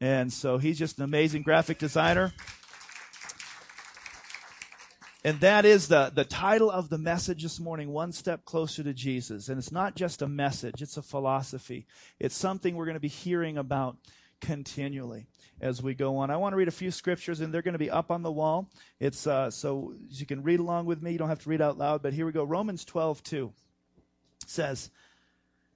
And so he's just an amazing graphic designer. And that is the, the title of the message this morning, One Step Closer to Jesus. And it's not just a message, it's a philosophy. It's something we're going to be hearing about continually as we go on. I want to read a few scriptures, and they're going to be up on the wall. It's uh, so you can read along with me. You don't have to read out loud, but here we go. Romans 12, 2 says,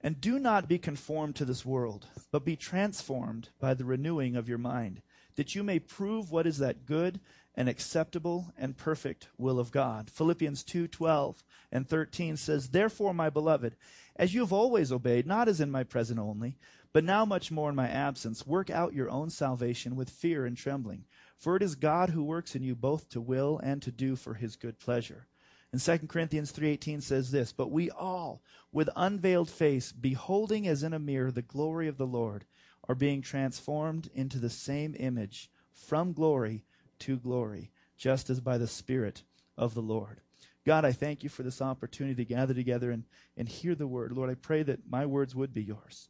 And do not be conformed to this world, but be transformed by the renewing of your mind, that you may prove what is that good and acceptable and perfect will of God. Philippians 2:12 and 13 says, Therefore, my beloved, as you have always obeyed, not as in my present only, but now much more in my absence, work out your own salvation with fear and trembling. For it is God who works in you both to will and to do for his good pleasure. And 2 Corinthians 3:18 says this, "But we all, with unveiled face, beholding as in a mirror the glory of the Lord, are being transformed into the same image from glory to glory, just as by the Spirit of the Lord." God, I thank you for this opportunity to gather together and, and hear the word. Lord, I pray that my words would be yours.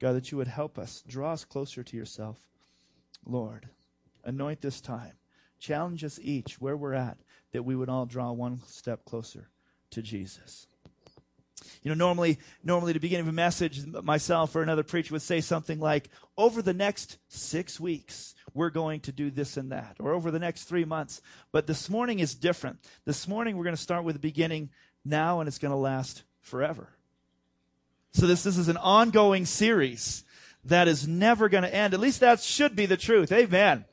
God, that you would help us, draw us closer to yourself. Lord, anoint this time. Challenge us each where we're at, that we would all draw one step closer to Jesus. You know, normally, normally the beginning of a message, myself or another preacher would say something like, over the next six weeks, we're going to do this and that, or over the next three months. But this morning is different. This morning, we're going to start with the beginning now, and it's going to last forever. So this, this is an ongoing series that is never going to end. At least that should be the truth. Amen.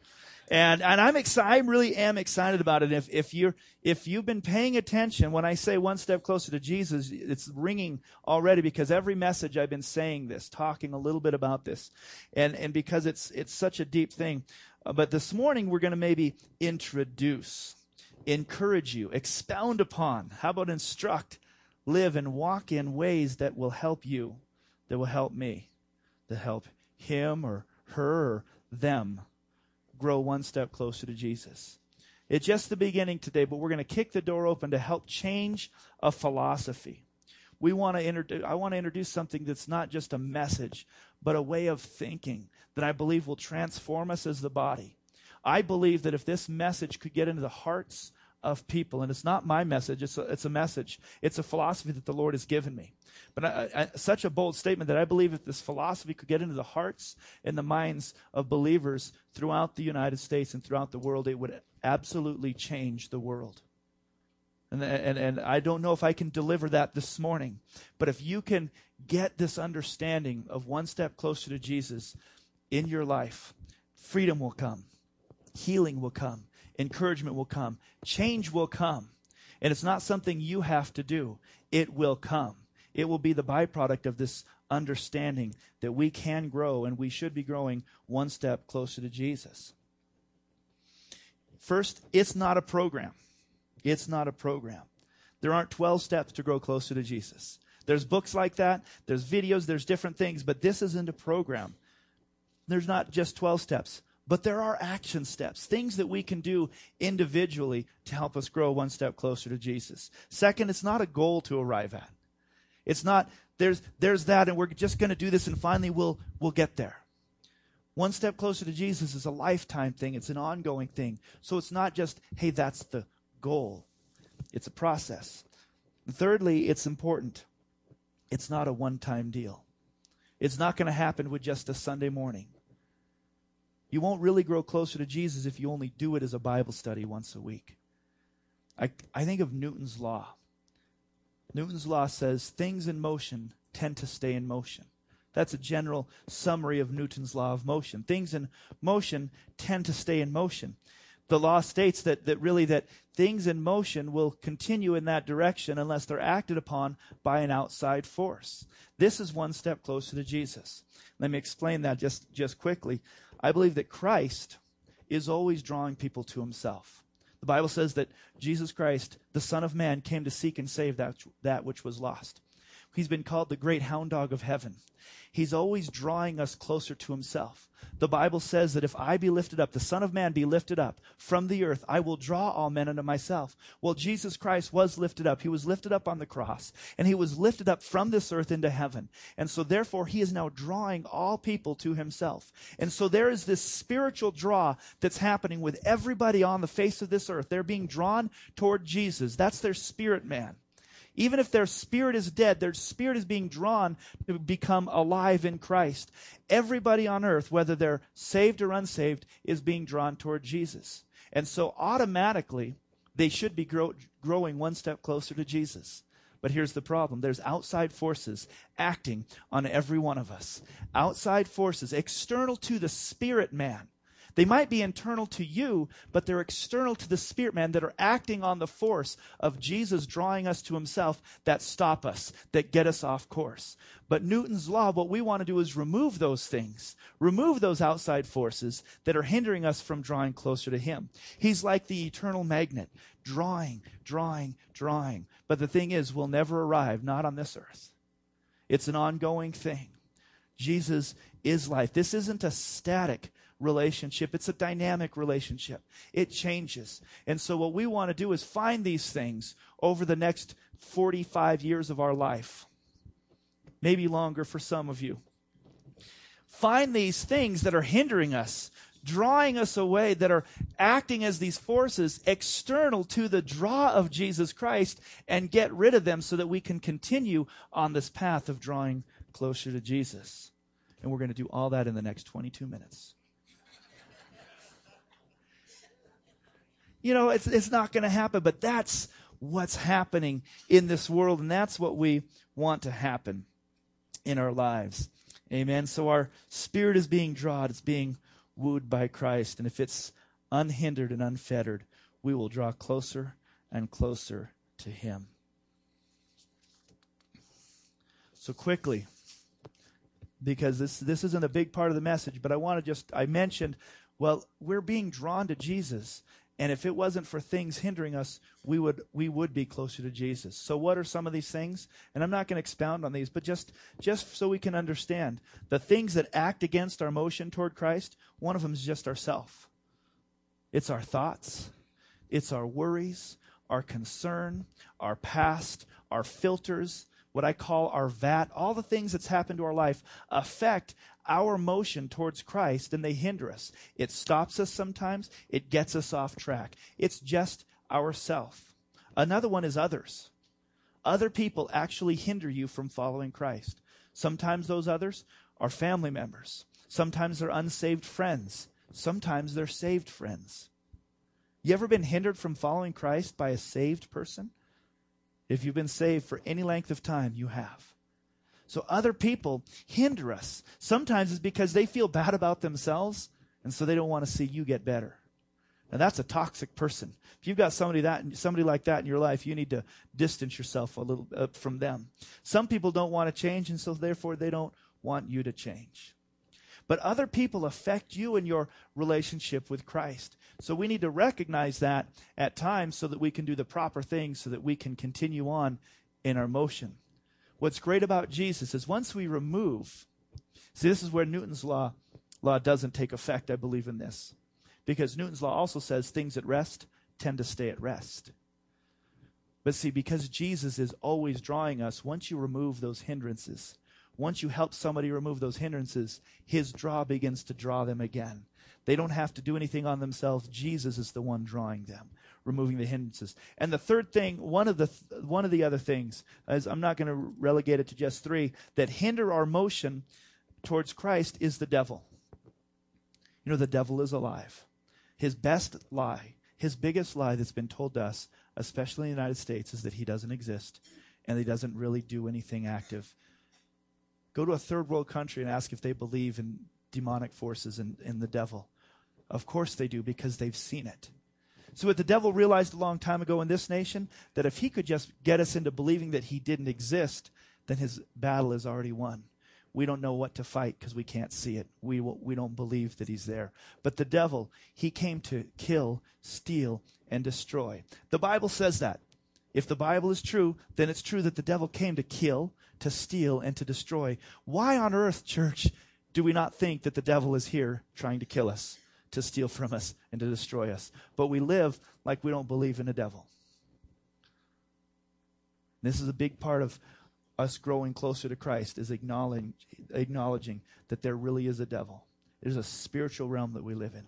And, and I'm excited, I really am excited about it. If, if you're, if you've been paying attention, when I say one step closer to Jesus, it's ringing already because every message I've been saying this, talking a little bit about this. And, and because it's, it's such a deep thing. Uh, but this morning we're going to maybe introduce, encourage you, expound upon. How about instruct? live and walk in ways that will help you, that will help me, that help him or her or them grow one step closer to Jesus. It's just the beginning today, but we're going to kick the door open to help change a philosophy. We want to introduce, I want to introduce something that's not just a message, but a way of thinking that I believe will transform us as the body. I believe that if this message could get into the hearts of people. And it's not my message, it's a, it's a message. It's a philosophy that the Lord has given me. But I, I, such a bold statement that I believe if this philosophy could get into the hearts and the minds of believers throughout the United States and throughout the world, it would absolutely change the world. And, and, and I don't know if I can deliver that this morning, but if you can get this understanding of one step closer to Jesus in your life, freedom will come, healing will come, encouragement will come, change will come. And it's not something you have to do, it will come. It will be the byproduct of this understanding that we can grow and we should be growing one step closer to Jesus. First, it's not a program. It's not a program. There aren't 12 steps to grow closer to Jesus. There's books like that, there's videos, there's different things, but this isn't a program. There's not just 12 steps. But there are action steps, things that we can do individually to help us grow one step closer to Jesus. Second, it's not a goal to arrive at. It's not there's there's that and we're just going to do this and finally we'll we'll get there. One step closer to Jesus is a lifetime thing. It's an ongoing thing. So it's not just hey that's the goal. It's a process. And thirdly, it's important. It's not a one-time deal. It's not going to happen with just a Sunday morning. You won't really grow closer to Jesus if you only do it as a Bible study once a week. I, I think of Newton's law. Newton's law says things in motion tend to stay in motion. That's a general summary of Newton's law of motion. Things in motion tend to stay in motion. The law states that, that really that things in motion will continue in that direction unless they're acted upon by an outside force. This is one step closer to Jesus. Let me explain that just, just quickly. I believe that Christ is always drawing people to himself. The Bible says that Jesus Christ, the Son of Man, came to seek and save that, that which was lost. He's been called the great hound dog of heaven. He's always drawing us closer to himself. The Bible says that if I be lifted up, the Son of Man be lifted up from the earth, I will draw all men unto myself. Well, Jesus Christ was lifted up. He was lifted up on the cross, and he was lifted up from this earth into heaven. And so therefore, he is now drawing all people to himself. And so there is this spiritual draw that's happening with everybody on the face of this earth. They're being drawn toward Jesus. That's their spirit man. Even if their spirit is dead, their spirit is being drawn to become alive in Christ. Everybody on earth, whether they're saved or unsaved, is being drawn toward Jesus. And so automatically, they should be grow, growing one step closer to Jesus. But here's the problem there's outside forces acting on every one of us. Outside forces, external to the spirit man, they might be internal to you, but they're external to the spirit man that are acting on the force of Jesus drawing us to himself that stop us, that get us off course. But Newton's law, what we want to do is remove those things, remove those outside forces that are hindering us from drawing closer to him. He's like the eternal magnet, drawing, drawing, drawing. But the thing is, we'll never arrive, not on this earth. It's an ongoing thing. Jesus is life. This isn't a static relationship. It's a dynamic relationship. It changes. And so what we want to do is find these things over the next 45 years of our life. Maybe longer for some of you. Find these things that are hindering us, drawing us away, that are acting as these forces external to the draw of Jesus Christ, and get rid of them so that we can continue on this path of drawing closer to Jesus. And we're going to do all that in the next 22 minutes. You know, it's, it's not going to happen, but that's what's happening in this world, and that's what we want to happen in our lives. Amen. So our spirit is being drawn, it's being wooed by Christ, and if it's unhindered and unfettered, we will draw closer and closer to Him. So quickly, because this this isn't a big part of the message, but I want to just I mentioned, well, we're being drawn to Jesus. And if it wasn't for things hindering us, we would we would be closer to Jesus. So what are some of these things? And I'm not going to expound on these, but just just so we can understand the things that act against our motion toward Christ, one of them is just ourself. It's our thoughts, it's our worries, our concern, our past, our filters, what I call our vat, all the things that's happened to our life affect our motion towards Christ and they hinder us. It stops us sometimes, it gets us off track. It's just ourself. Another one is others. Other people actually hinder you from following Christ. Sometimes those others are family members. Sometimes they're unsaved friends. Sometimes they're saved friends. You ever been hindered from following Christ by a saved person? If you've been saved for any length of time, you have. So other people hinder us. Sometimes it's because they feel bad about themselves, and so they don't want to see you get better. Now that's a toxic person. If you've got somebody that somebody like that in your life, you need to distance yourself a little uh, from them. Some people don't want to change, and so therefore they don't want you to change. But other people affect you in your relationship with Christ. So we need to recognize that at times so that we can do the proper things so that we can continue on in our motion. What's great about Jesus is once we remove, see, this is where Newton's law, law doesn't take effect. I believe in this. Because Newton's law also says things at rest tend to stay at rest. But see, because Jesus is always drawing us, once you remove those hindrances, once you help somebody remove those hindrances, his draw begins to draw them again. They don't have to do anything on themselves. Jesus is the one drawing them, removing the hindrances. And the third thing, one of the th- one of the other things, as I'm not going to relegate it to just three, that hinder our motion towards Christ is the devil. You know, the devil is alive. His best lie, his biggest lie that's been told to us, especially in the United States, is that he doesn't exist and he doesn't really do anything active. Go to a third world country and ask if they believe in demonic forces and, and the devil. Of course they do because they've seen it. So what the devil realized a long time ago in this nation, that if he could just get us into believing that he didn't exist, then his battle is already won. We don't know what to fight because we can't see it. We, we don't believe that he's there. But the devil, he came to kill, steal, and destroy. The Bible says that. If the Bible is true, then it's true that the devil came to kill, to steal, and to destroy. Why on earth, church, do we not think that the devil is here trying to kill us, to steal from us, and to destroy us? But we live like we don't believe in the devil. This is a big part of us growing closer to Christ is acknowledging, acknowledging that there really is a devil. There's a spiritual realm that we live in.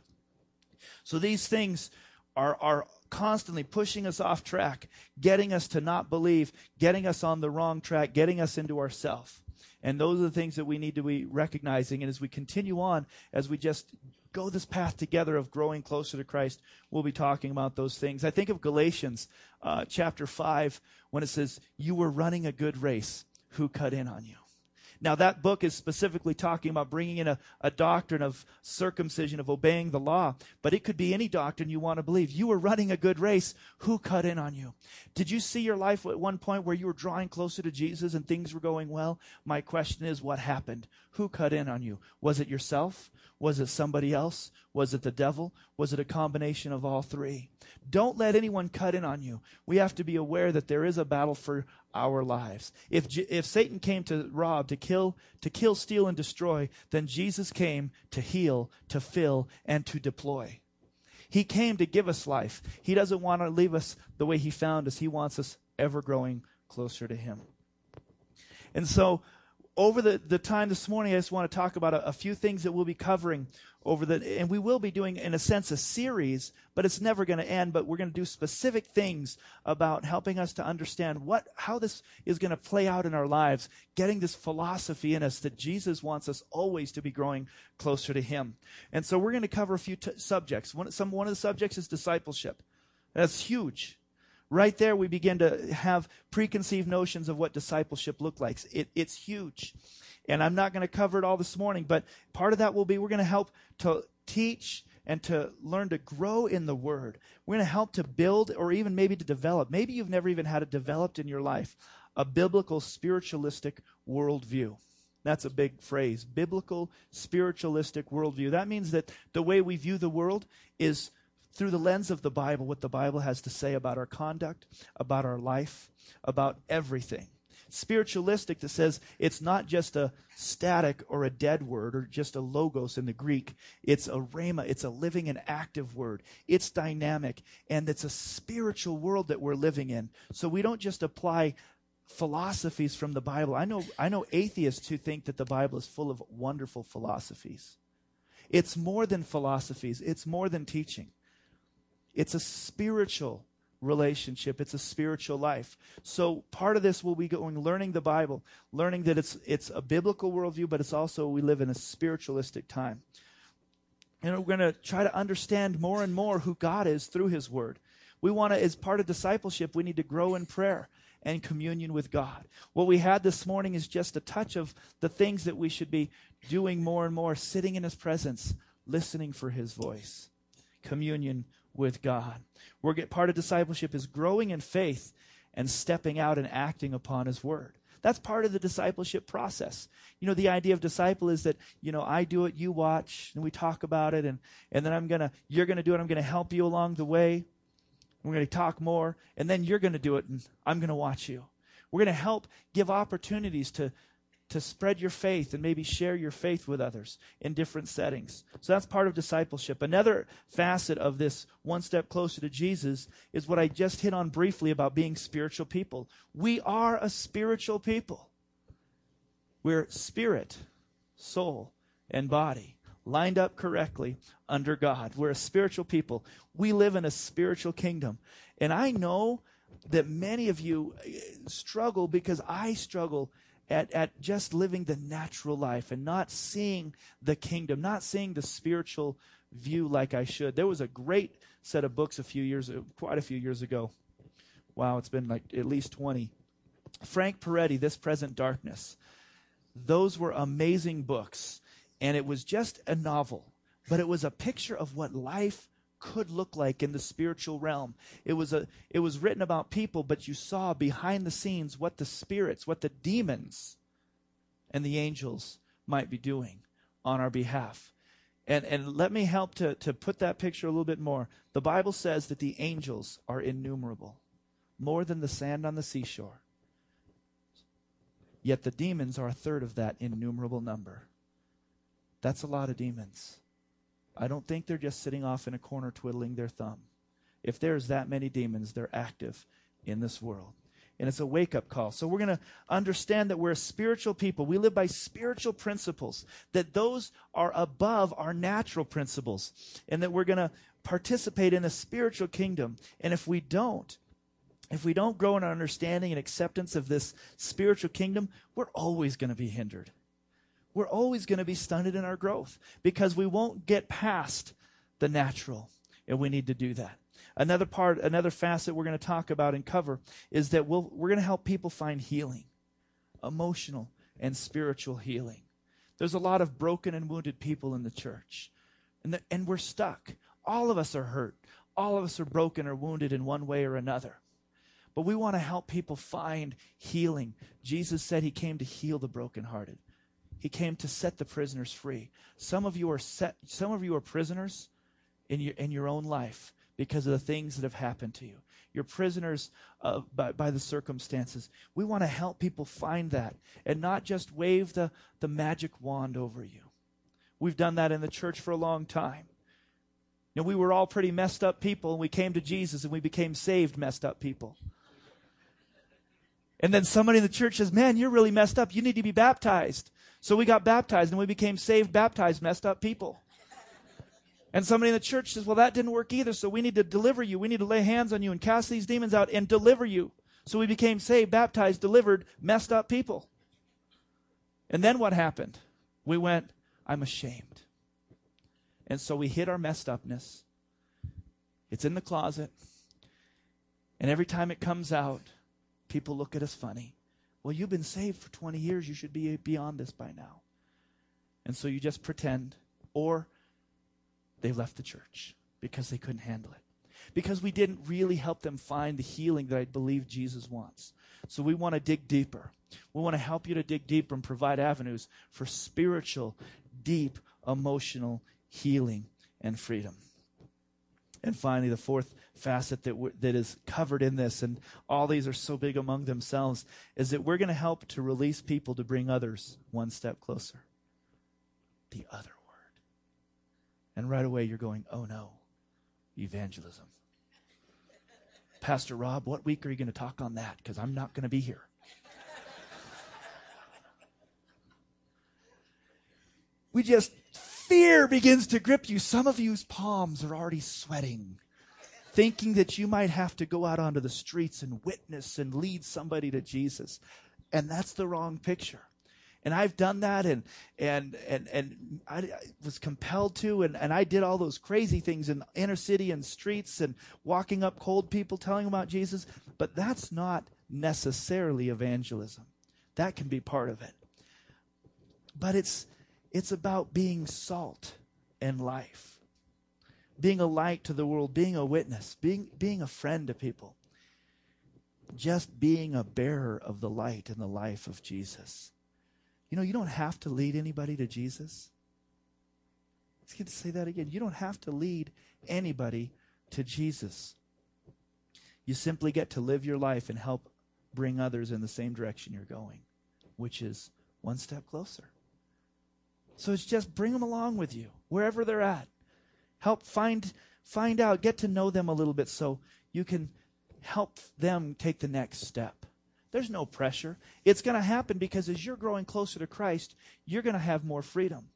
So these things are, are constantly pushing us off track, getting us to not believe, getting us on the wrong track, getting us into ourself. And those are the things that we need to be recognizing. And as we continue on, as we just go this path together of growing closer to Christ, we'll be talking about those things. I think of Galatians uh, chapter 5 when it says, You were running a good race. Who cut in on you? Now, that book is specifically talking about bringing in a, a doctrine of circumcision, of obeying the law, but it could be any doctrine you want to believe. You were running a good race. Who cut in on you? Did you see your life at one point where you were drawing closer to Jesus and things were going well? My question is, what happened? Who cut in on you? Was it yourself? Was it somebody else? Was it the devil? Was it a combination of all three? Don't let anyone cut in on you. We have to be aware that there is a battle for our lives. If, if Satan came to rob, to kill, to kill, steal, and destroy, then Jesus came to heal, to fill, and to deploy. He came to give us life. He doesn't want to leave us the way he found us. He wants us ever growing closer to him. And so over the, the time this morning, I just want to talk about a, a, few things that we'll be covering over the, and we will be doing, in a sense, a series, but it's never going to end. But we're going to do specific things about helping us to understand what, how this is going to play out in our lives, getting this philosophy in us that Jesus wants us always to be growing closer to Him. And so we're going to cover a few t- subjects. One, some, one of the subjects is discipleship. That's huge. Right there, we begin to have preconceived notions of what discipleship looks like. It, it's huge. And I'm not going to cover it all this morning, but part of that will be we're going to help to teach and to learn to grow in the Word. We're going to help to build or even maybe to develop. Maybe you've never even had it developed in your life a biblical spiritualistic worldview. That's a big phrase. Biblical spiritualistic worldview. That means that the way we view the world is through the lens of the Bible what the Bible has to say about our conduct, about our life, about everything. Spiritualistic that says it's not just a static or a dead word or just a logos in the Greek. It's a rhema. It's a living and active word. It's dynamic and it's a spiritual world that we're living in. So we don't just apply philosophies from the Bible. I know, I know atheists who think that the Bible is full of wonderful philosophies. It's more than philosophies. It's more than teaching. It's a spiritual relationship. It's a spiritual life. So part of this will be going learning the Bible, learning that it's it's a biblical worldview, but it's also we live in a spiritualistic time. And we're going to try to understand more and more who God is through His Word. We want to, as part of discipleship, we need to grow in prayer and communion with God. What we had this morning is just a touch of the things that we should be doing more and more, sitting in His presence, listening for His voice, communion with God. We're get, part of discipleship is growing in faith and stepping out and acting upon His word. That's part of the discipleship process. You know, the idea of disciple is that, you know, I do it, you watch, and we talk about it, and, and then I'm gonna, you're gonna do it, I'm gonna help you along the way. We're gonna talk more, and then you're gonna do it, and I'm gonna watch you. We're gonna help give opportunities to, to spread your faith and maybe share your faith with others in different settings. So that's part of discipleship. Another facet of this one step closer to Jesus is what I just hit on briefly about being spiritual people. We are a spiritual people. We're spirit, soul, and body lined up correctly under God. We're a spiritual people. We live in a spiritual kingdom. And I know that many of you eh, struggle because I struggle at, at just living the natural life and not seeing the kingdom, not seeing the spiritual view like I should. There was a great set of books a few years, quite a few years ago. Wow, it's been like at least 20. Frank Peretti, This Present Darkness. Those were amazing books. And it was just a novel, but it was a picture of what life could look like in the spiritual realm. It was a it was written about people, but you saw behind the scenes what the spirits, what the demons and the angels might be doing on our behalf. And and let me help to, to put that picture a little bit more. The Bible says that the angels are innumerable. more than the sand on the seashore. Yet the demons are a third of that innumerable number. That's a lot of demons. I don't think they're just sitting off in a corner twiddling their thumb. If there's that many demons, they're active in this world. And it's a wake up call. So we're going to understand that we're a spiritual people. We live by spiritual principles, that those are above our natural principles, and that we're going to participate in a spiritual kingdom. And if we don't, if we don't grow in our understanding and acceptance of this spiritual kingdom, we're always going to be hindered. We're always going to be stunted in our growth because we won't get past the natural. And we need to do that. Another part, another facet we're going to talk about and cover is that we'll, we're going to help people find healing, emotional and spiritual healing. There's a lot of broken and wounded people in the church, and, the, and we're stuck. All of us are hurt. All of us are broken or wounded in one way or another. But we want to help people find healing. Jesus said he came to heal the brokenhearted. He came to set the prisoners free. Some of you are set, some of you are prisoners in your, in your own life because of the things that have happened to you. You're prisoners uh, by, by the circumstances. We want to help people find that and not just wave the, the magic wand over you. We've done that in the church for a long time. Know, we were all pretty messed up people, and we came to Jesus and we became saved, messed up people. And then somebody in the church says, Man, you're really messed up. You need to be baptized. So we got baptized and we became saved, baptized, messed up people. And somebody in the church says, Well, that didn't work either, so we need to deliver you. We need to lay hands on you and cast these demons out and deliver you. So we became saved, baptized, delivered, messed up people. And then what happened? We went, I'm ashamed. And so we hid our messed upness. It's in the closet. And every time it comes out, people look at us funny. Well, you've been saved for 20 years. You should be beyond this by now. And so you just pretend. Or they left the church because they couldn't handle it. Because we didn't really help them find the healing that I believe Jesus wants. So we want to dig deeper. We want to help you to dig deeper and provide avenues for spiritual, deep, emotional healing and freedom. And finally, the fourth facet that, that is covered in this, and all these are so big among themselves, is that we're going to help to release people to bring others one step closer. The other word. and right away you're going, oh no, evangelism. Pastor Rob, what week are you going to talk on that? Because I'm not going to be here. we just, fear begins to grip you. Some of you's palms are already sweating, thinking that you might have to go out onto the streets and witness and lead somebody to Jesus. And that's the wrong picture and I've done that and and and and I, was compelled to and, and I did all those crazy things in inner city and streets and walking up cold people telling them about Jesus, but that's not necessarily evangelism. That can be part of it. But it's it's about being salt and life. Being a light to the world, being a witness, being being a friend to people. Just being a bearer of the light and the life of Jesus. You know, you don't have to lead anybody to Jesus. Let's get to say that again. You don't have to lead anybody to Jesus. You simply get to live your life and help bring others in the same direction you're going, which is one step closer. So it's just bring them along with you, wherever they're at. Help find find out, get to know them a little bit so you can help them take the next step. There's no pressure. It's going to happen because as you're growing closer to Christ, you're going to have more freedom.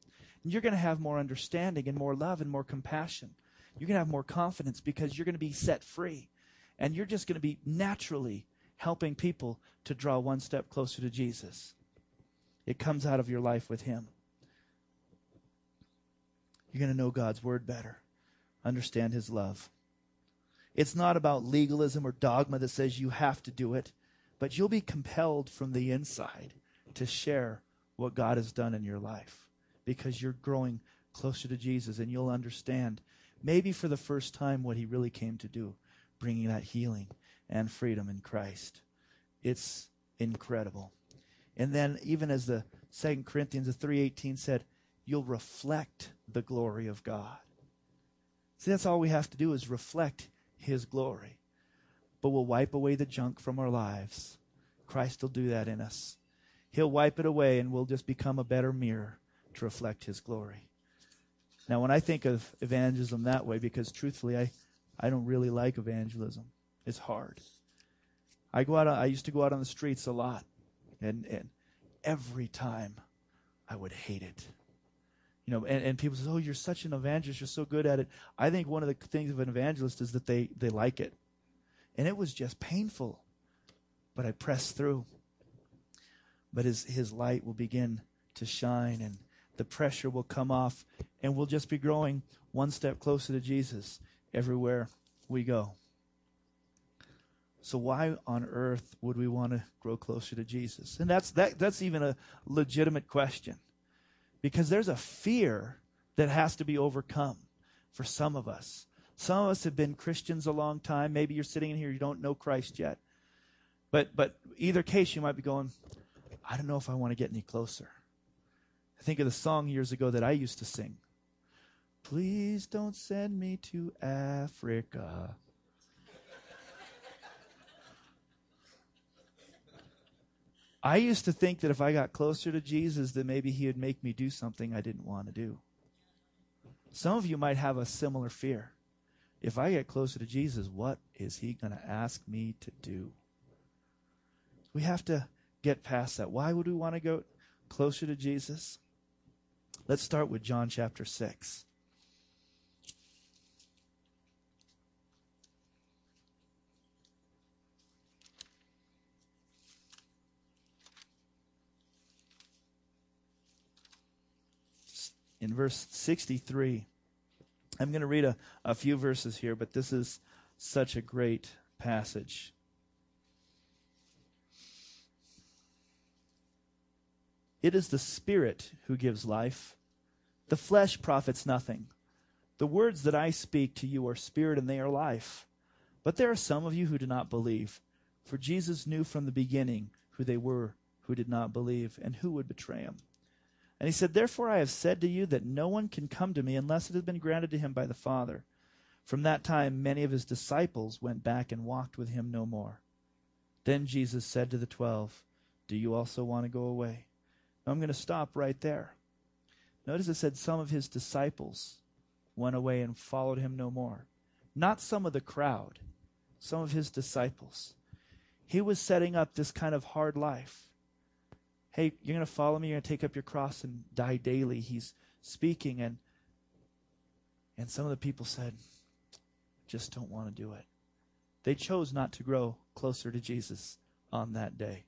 You're going to have more understanding and more love and more compassion. You're going to have more confidence because you're going to be set free. And you're just going to be naturally helping people to draw one step closer to Jesus. It comes out of your life with Him. You're going to know God's Word better, understand His love. It's not about legalism or dogma that says you have to do it but you'll be compelled from the inside to share what God has done in your life because you're growing closer to Jesus and you'll understand, maybe for the first time, what He really came to do, bringing that healing and freedom in Christ. It's incredible. And then, even as the Second Corinthians 3:18 said, you'll reflect the glory of God. See, that's all we have to do is reflect His glory. but we'll wipe away the junk from our lives. Christ will do that in us. He'll wipe it away and we'll just become a better mirror to reflect His glory. Now, when I think of evangelism that way, because truthfully, I, I don't really like evangelism. It's hard. I go out, I used to go out on the streets a lot, and, and every time I would hate it. You know, and, and people say, Oh, you're such an evangelist, you're so good at it. I think one of the things of an evangelist is that they, they like it. And it was just painful. But I pressed through. But his, his light will begin to shine and the pressure will come off and we'll just be growing one step closer to Jesus everywhere we go. So why on earth would we want to grow closer to Jesus? And that's that that's even a legitimate question. Because there's a fear that has to be overcome for some of us. Some of us have been Christians a long time. Maybe you're sitting in here, you don't know Christ yet. But but either case you might be going, I don't know if I want to get any closer. I think of the song years ago that I used to sing. Please don't send me to Africa. I used to think that if I got closer to Jesus, that maybe he would make me do something I didn't want to do. Some of you might have a similar fear. If I get closer to Jesus, what is he going to ask me to do? We have to get past that. Why would we want to go closer to Jesus? Let's start with John chapter 6. In verse 63. I'm going to read a, a few verses here, but this is such a great passage. It is the Spirit who gives life. The flesh profits nothing. The words that I speak to you are spirit and they are life. But there are some of you who do not believe. For Jesus knew from the beginning who they were who did not believe and who would betray him. And he said, Therefore I have said to you that no one can come to me unless it has been granted to him by the Father. From that time, many of his disciples went back and walked with him no more. Then Jesus said to the twelve, Do you also want to go away? Now I'm going to stop right there. Notice it said some of his disciples went away and followed him no more. Not some of the crowd, some of his disciples. He was setting up this kind of hard life hey, you're going to follow me, you're going to take up your cross and die daily. He's speaking, and and some of the people said, just don't want to do it. They chose not to grow closer to Jesus on that day.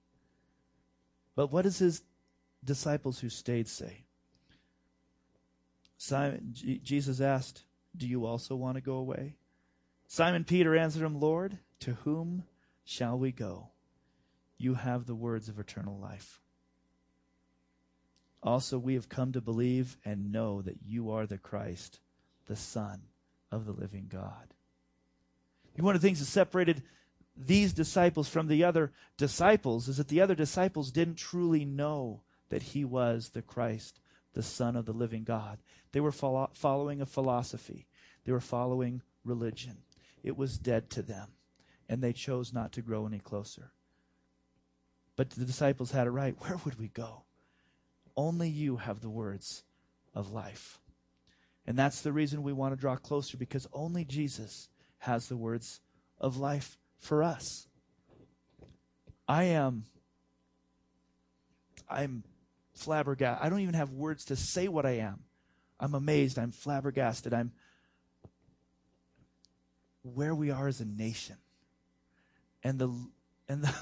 But what does his disciples who stayed say? Simon, G- Jesus asked, Do you also want to go away? Simon Peter answered him, Lord, to whom shall we go? You have the words of eternal life. Also, we have come to believe and know that you are the Christ, the Son of the living God. One of the things that separated these disciples from the other disciples is that the other disciples didn't truly know that he was the Christ, the Son of the living God. They were follow- following a philosophy, they were following religion. It was dead to them, and they chose not to grow any closer. But the disciples had it right. Where would we go? Only you have the words of life. And that's the reason we want to draw closer because only Jesus has the words of life for us. I am I'm flabbergasted. I don't even have words to say what I am. I'm amazed. I'm flabbergasted. I'm where we are as a nation and the and the,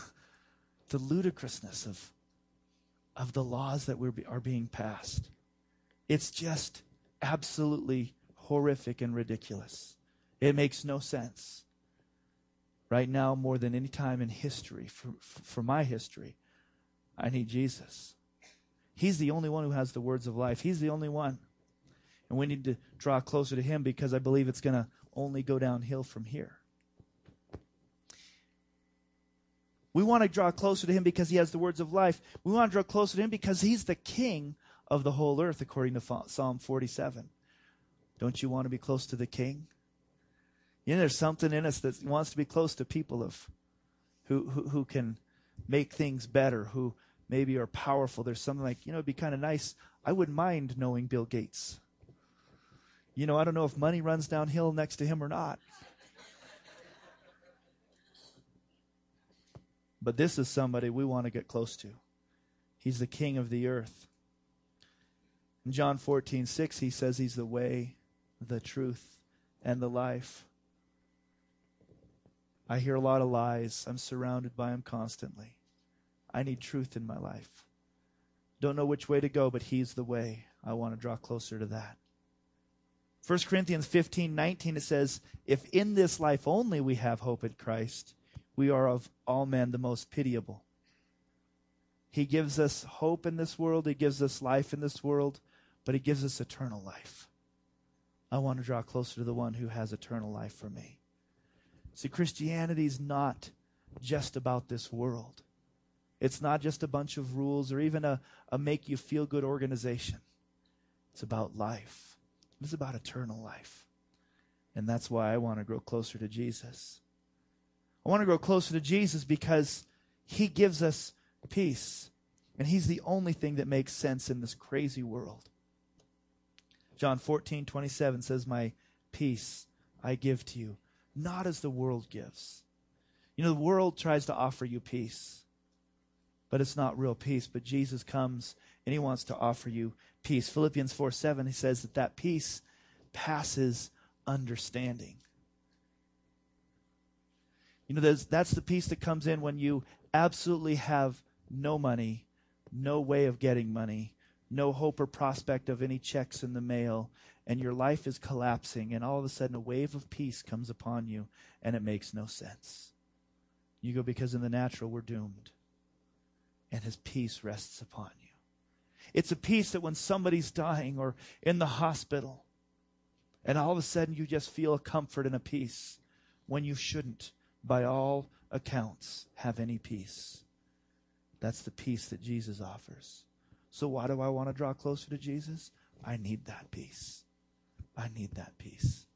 the ludicrousness of of the laws that are being passed. It's just absolutely horrific and ridiculous. It makes no sense. Right now, more than any time in history, for, for my history, I need Jesus. He's the only one who has the words of life. He's the only one. And we need to draw closer to Him because I believe it's going to only go downhill from here. We want to draw closer to him because he has the words of life. We want to draw closer to him because he's the king of the whole earth, according to Psalm 47. Don't you want to be close to the king? You know, there's something in us that wants to be close to people of who, who, who can make things better, who maybe are powerful. There's something like, you know, it'd be kind of nice. I wouldn't mind knowing Bill Gates. You know, I don't know if money runs downhill next to him or not. But this is somebody we want to get close to. He's the king of the earth. In John 14, 6, he says he's the way, the truth, and the life. I hear a lot of lies. I'm surrounded by them constantly. I need truth in my life. Don't know which way to go, but He's the way. I want to draw closer to that. 1 Corinthians 15 19, it says, If in this life only we have hope in Christ, we are of all men the most pitiable. He gives us hope in this world, He gives us life in this world, but He gives us eternal life. I want to draw closer to the one who has eternal life for me. See, Christianity is not just about this world. It's not just a bunch of rules or even a, a make you feel good organization. It's about life. It's about eternal life. And that's why I want to grow closer to Jesus. I want to grow closer to Jesus because he gives us peace. And he's the only thing that makes sense in this crazy world. John 14, 27 says, My peace I give to you, not as the world gives. You know, the world tries to offer you peace but it's not real peace. But Jesus comes and he wants to offer you peace. Philippians 4 7, he says that that peace passes understanding. You know, that's the peace that comes in when you absolutely have no money, no way of getting money, no hope or prospect of any checks in the mail, and your life is collapsing, and all of a sudden a wave of peace comes upon you, and it makes no sense. You go, because in the natural, we're doomed and his peace rests upon you. It's a peace that when somebody's dying or in the hospital, and all of a sudden you just feel a comfort and a peace when you shouldn't, by all accounts, have any peace. That's the peace that Jesus offers. So, why do I want to draw closer to Jesus? I need that peace. I need that peace.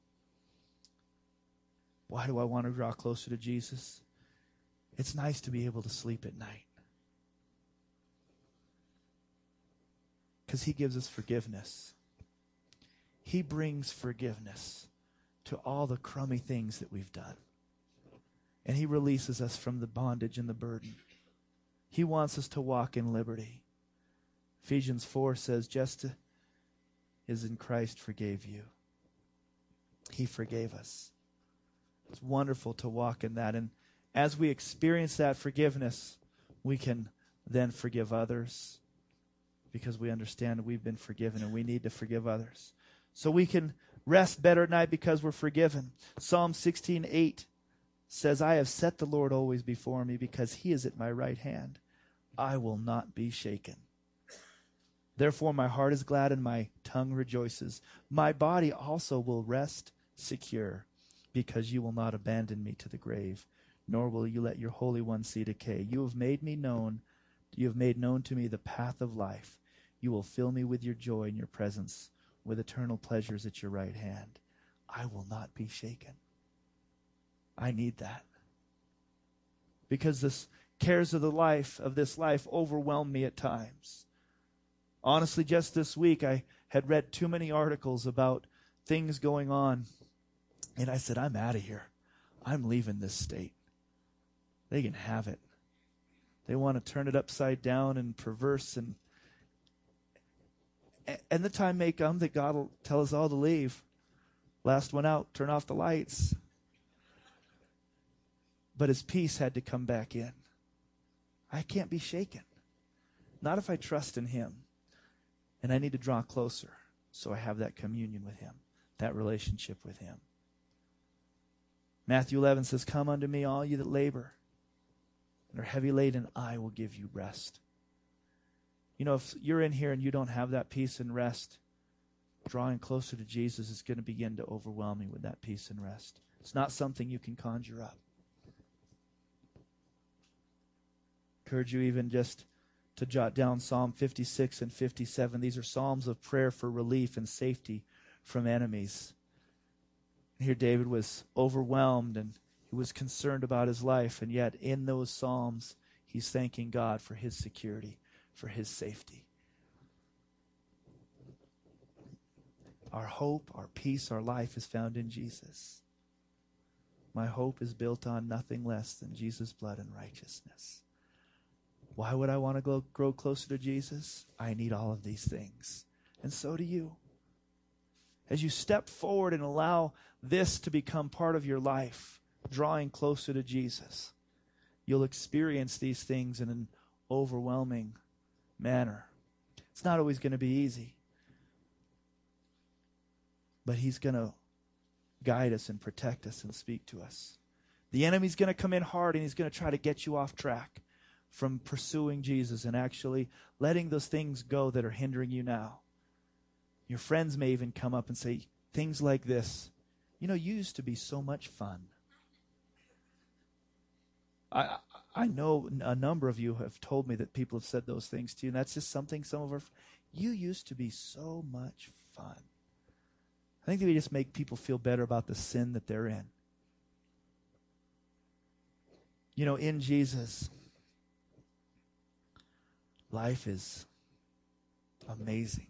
Why do I want to draw closer to Jesus? It's nice to be able to sleep at night. Because he gives us forgiveness. He brings forgiveness to all the crummy things that we've done. And he releases us from the bondage and the burden. He wants us to walk in liberty. Ephesians 4 says, just as in Christ forgave you. He forgave us. It's wonderful to walk in that. And as we experience that forgiveness, we can then forgive others because we understand we've been forgiven and we need to forgive others. So we can rest better at night because we're forgiven. Psalm 16:8 says, "I have set the Lord always before me because he is at my right hand. I will not be shaken." Therefore my heart is glad and my tongue rejoices. My body also will rest secure because you will not abandon me to the grave, nor will you let your holy one see decay. You have made me known, you have made known to me the path of life. You will fill me with your joy in your presence, with eternal pleasures at your right hand. I will not be shaken. I need that. Because the cares of the life, of this life, overwhelm me at times. Honestly, just this week, I had read too many articles about things going on. And I said, I'm out of here. I'm leaving this state. They can have it. They want to turn it upside down and perverse and and the time may come that God will tell us all to leave. Last one out, turn off the lights. But his peace had to come back in. I can't be shaken. Not if I trust in him. And I need to draw closer so I have that communion with him, that relationship with him. Matthew 11 says, Come unto me, all you that labor and are heavy laden, I will give you rest. You know, if you're in here and you don't have that peace and rest, drawing closer to Jesus is going to begin to overwhelm you with that peace and rest. It's not something you can conjure up. Encourage you even just to jot down Psalm 56 and 57. These are psalms of prayer for relief and safety from enemies. Here, David was overwhelmed and he was concerned about his life, and yet in those Psalms, he's thanking God for his security, for his safety. Our hope, our peace, our life is found in Jesus. My hope is built on nothing less than Jesus' blood and righteousness. Why would I want to go, grow closer to Jesus? I need all of these things. And so do you. As you step forward and allow this to become part of your life, drawing closer to Jesus, you'll experience these things in an overwhelming manner. It's not always going to be easy, but He's going to guide us and protect us and speak to us. The enemy's going to come in hard and he's going to try to get you off track from pursuing Jesus and actually letting those things go that are hindering you now. Your friends may even come up and say things like this You know, you used to be so much fun. I, I know a number of you have told me that people have said those things to you, and that's just something some of our. You used to be so much fun. I think they just make people feel better about the sin that they're in. You know, in Jesus, life is amazing.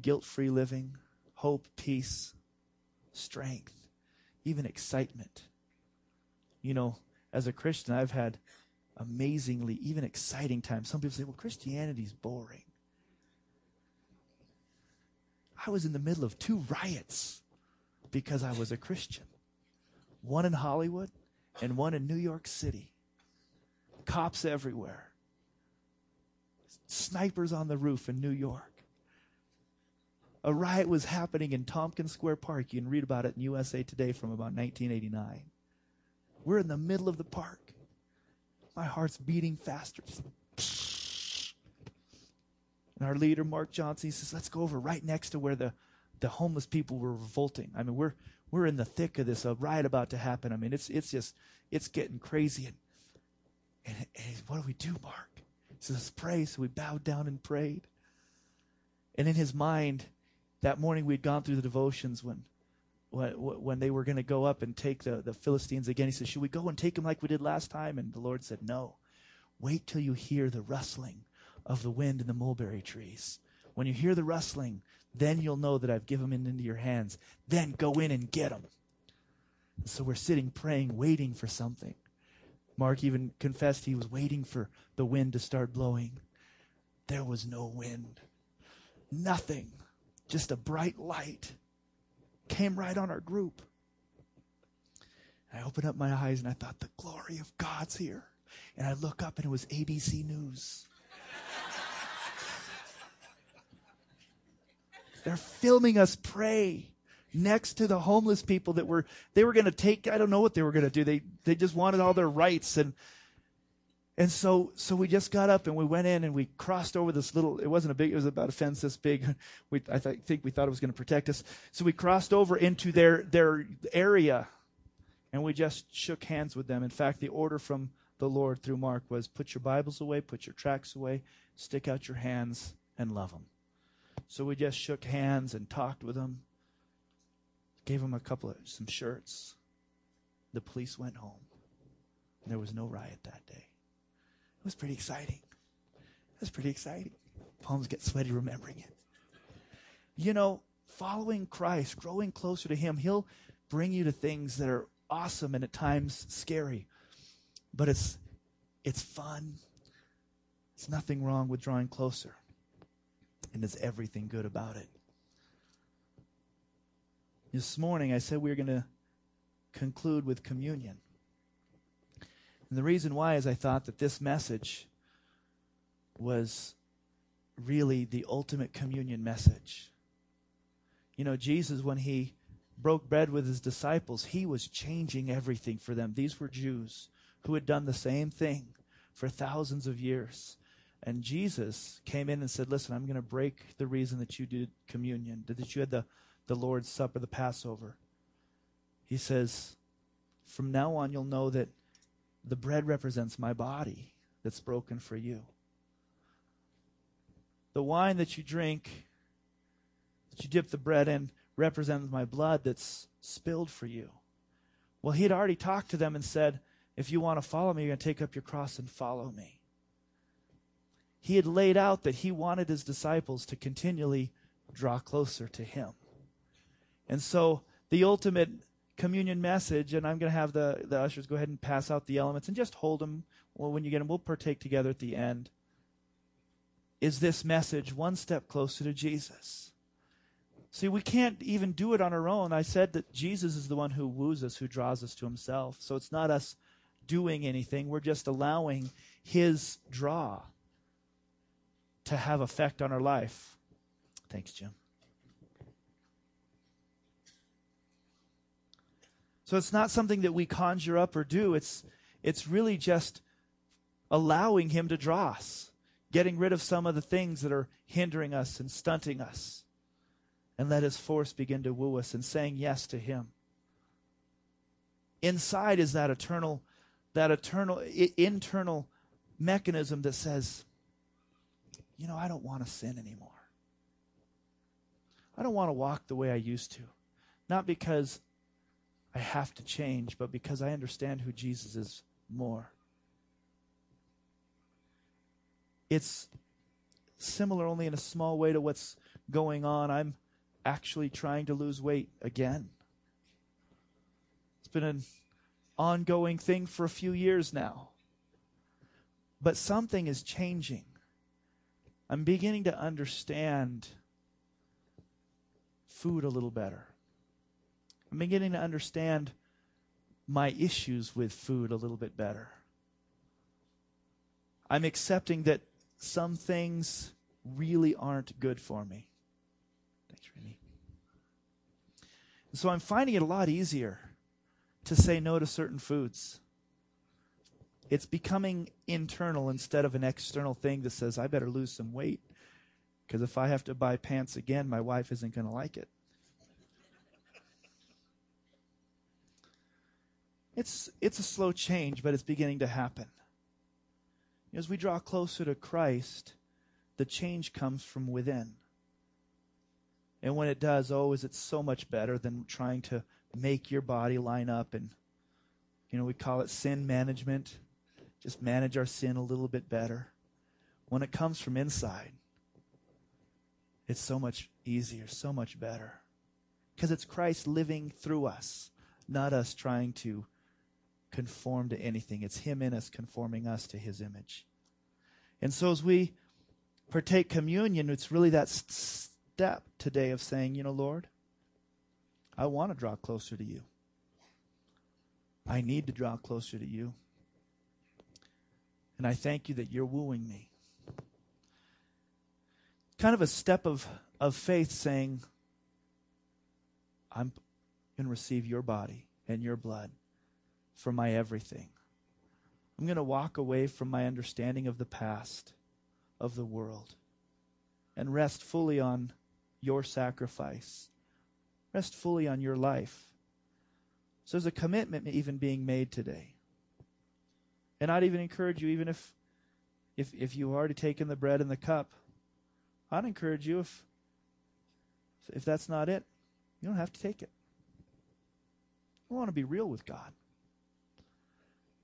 Guilt free living, hope, peace, strength, even excitement. You know, as a Christian, I've had amazingly, even exciting times. Some people say, well, Christianity's boring. I was in the middle of two riots because I was a Christian one in Hollywood and one in New York City. Cops everywhere, snipers on the roof in New York. A riot was happening in Tompkins Square Park. You can read about it in USA Today from about 1989. We're in the middle of the park. My heart's beating faster. And our leader, Mark Johnson, says, let's go over right next to where the, the homeless people were revolting. I mean, we're, we're in the thick of this, a riot about to happen. I mean, it's, it's just, it's getting crazy. And, and, and what do we do, Mark? He says, let's pray. So we bowed down and prayed. And in his mind, that morning we'd gone through the devotions when, when, when they were going to go up and take the, the Philistines again. He said, should we go and take them like we did last time? And the Lord said, no. Wait till you hear the rustling of the wind in the mulberry trees. When you hear the rustling, then you'll know that I've given them into your hands. Then go in and get them. So we're sitting praying, waiting for something. Mark even confessed he was waiting for the wind to start blowing. There was no wind. Nothing. Just a bright light came right on our group. I opened up my eyes and I thought, the glory of God's here. And I look up and it was ABC News. They're filming us pray next to the homeless people that were they were going to take I don't know what they were going to do. They they just wanted all their rights and and so so we just got up and we went in and we crossed over this little it wasn't a big it was about a fence this big. We I th- think we thought it was going to protect us. So we crossed over into their their area and we just shook hands with them. In fact, the order from the Lord through Mark was put your Bibles away, put your tracts away, stick out your hands and love them. So we just shook hands and talked with them. Gave him a couple of some shirts. The police went home. There was no riot that day. It was pretty exciting. It was pretty exciting. Palms get sweaty remembering it. You know, following Christ, growing closer to Him, He'll bring you to things that are awesome and at times scary. But it's it's fun. It's nothing wrong with drawing closer and there's everything good about it. This morning, I said we were going to conclude with communion. And the reason why is I thought that this message was really the ultimate communion message. You know, Jesus, when he broke bread with his disciples, he was changing everything for them. These were Jews who had done the same thing for thousands of years. And Jesus came in and said, Listen, I'm going to break the reason that you did communion, that you had the, the Lord's Supper, the Passover. He says, From now on, you'll know that the bread represents my body that's broken for you. The wine that you drink, that you dip the bread in, represents my blood that's spilled for you. Well, he had already talked to them and said, if you want to follow me, you're going to take up your cross and follow me. He had laid out that he wanted his disciples to continually draw closer to him. And so the ultimate communion message, and I'm going to have the, the ushers go ahead and pass out the elements and just hold them when you get them. We'll partake together at the end. Is this message one step closer to Jesus? See, we can't even do it on our own. I said that Jesus is the one who woos us, who draws us to himself. So it's not us doing anything. We're just allowing his draw to have effect on our life. Thanks, Jim. So it's not something that we conjure up or do. It's it's really just allowing him to draw us, getting rid of some of the things that are hindering us and stunting us and let his force begin to woo us and saying yes to him. Inside is that eternal, that eternal, I- internal mechanism that says, you know, I don't want to sin anymore. I don't want to walk the way I used to. Not because I have to change, but because I understand who Jesus is more. It's similar only in a small way to what's going on. I'm actually trying to lose weight again. It's been an ongoing thing for a few years now. But something is changing. I'm beginning to understand food a little better. I'm beginning to understand my issues with food a little bit better. I'm accepting that some things really aren't good for me. Thanks, Randy. So I'm finding it a lot easier to say no to certain foods. It's becoming internal instead of an external thing that says, I better lose some weight. Because if I have to buy pants again, my wife isn't going to like it. It's, it's a slow change, but it's beginning to happen. As we draw closer to Christ, the change comes from within. And when it does, oh, is it so much better than trying to make your body line up and, you know, we call it sin management. Just manage our sin a little bit better. When it comes from inside, it's so much easier, so much better. Because it's Christ living through us, not us trying to conform to anything. It's Him in us conforming us to His image. And so as we partake communion, it's really that step today of saying, you know, Lord, I want to draw closer to you. I need to draw closer to you. And I thank you that you're wooing me. Kind of a step of, of faith saying, I'm going to receive your body and your blood for my everything. I'm going to walk away from my understanding of the past, of the world, and rest fully on your sacrifice. Rest fully on your life. So there's a commitment even being made today. And I'd even encourage you, even if if if you've already taken the bread and the cup, I'd encourage you if if that's not it, you don't have to take it. I want to be real with God.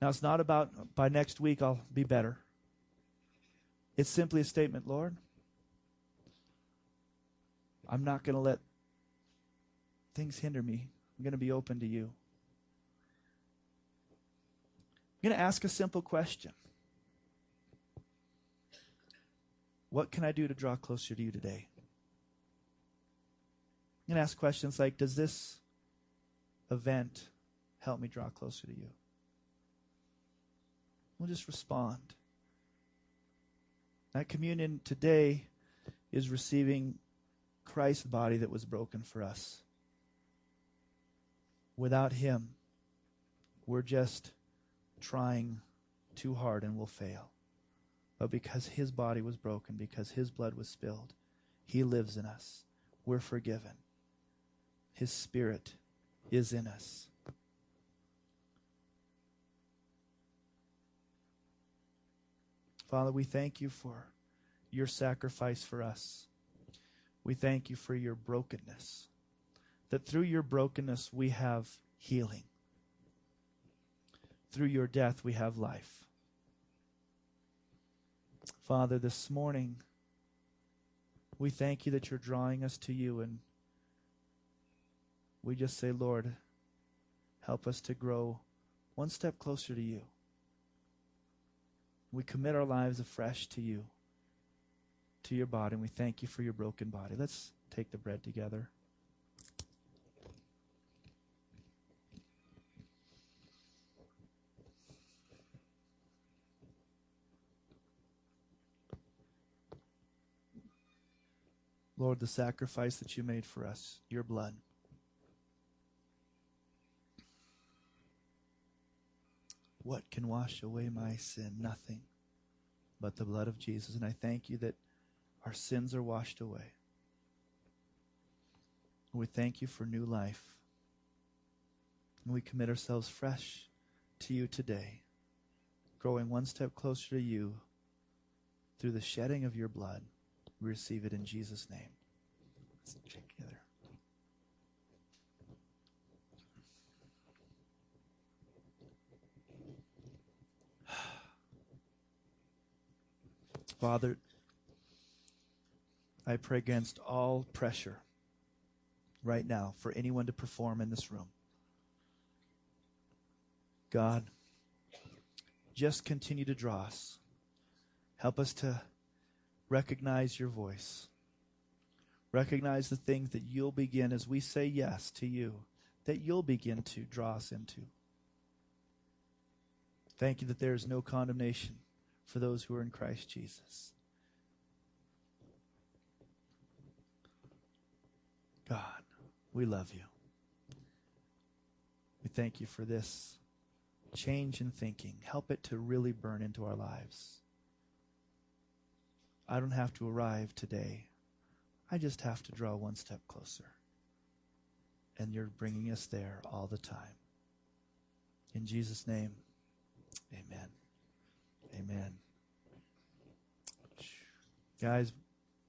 Now it's not about by next week I'll be better. It's simply a statement, Lord, I'm not going to let things hinder me. I'm going to be open to you. I'm going to ask a simple question What can I do to draw closer to you today? I'm going to ask questions like Does this event help me draw closer to you? We'll just respond. That communion today is receiving Christ's body that was broken for us. Without Him, we're just trying too hard and will fail. But because His body was broken, because His blood was spilled, He lives in us. We're forgiven. His Spirit is in us. Father, we thank you for your sacrifice for us. We thank you for your brokenness. that through your brokenness we have healing. Through your death we have life. Father, this morning, we thank you that you're drawing us to you, and we just say, Lord, help us to grow one step closer to you. We commit our lives afresh to you, to your body, and we thank you for your broken body. Let's take the bread together. Lord, the sacrifice that you made for us, your blood. What can wash away my sin? Nothing but the blood of Jesus. And I thank you that our sins are washed away. We thank you for new life. And we commit ourselves fresh to you today, growing one step closer to you through the shedding of your blood. We receive it in Jesus' name. Let's check together. Father, I pray against all pressure right now for anyone to perform in this room. God, just continue to draw us. Help us to recognize your voice. Recognize the things that you'll begin as we say yes to you, that you'll begin to draw us into. Thank you that there is no condemnation for those who are in Christ Jesus. God, we love you. We thank you for this change in thinking. Help it to really burn into our lives. I don't have to arrive today. I just have to draw one step closer. And you're bringing us there all the time. In Jesus' name, amen. Amen. Guys,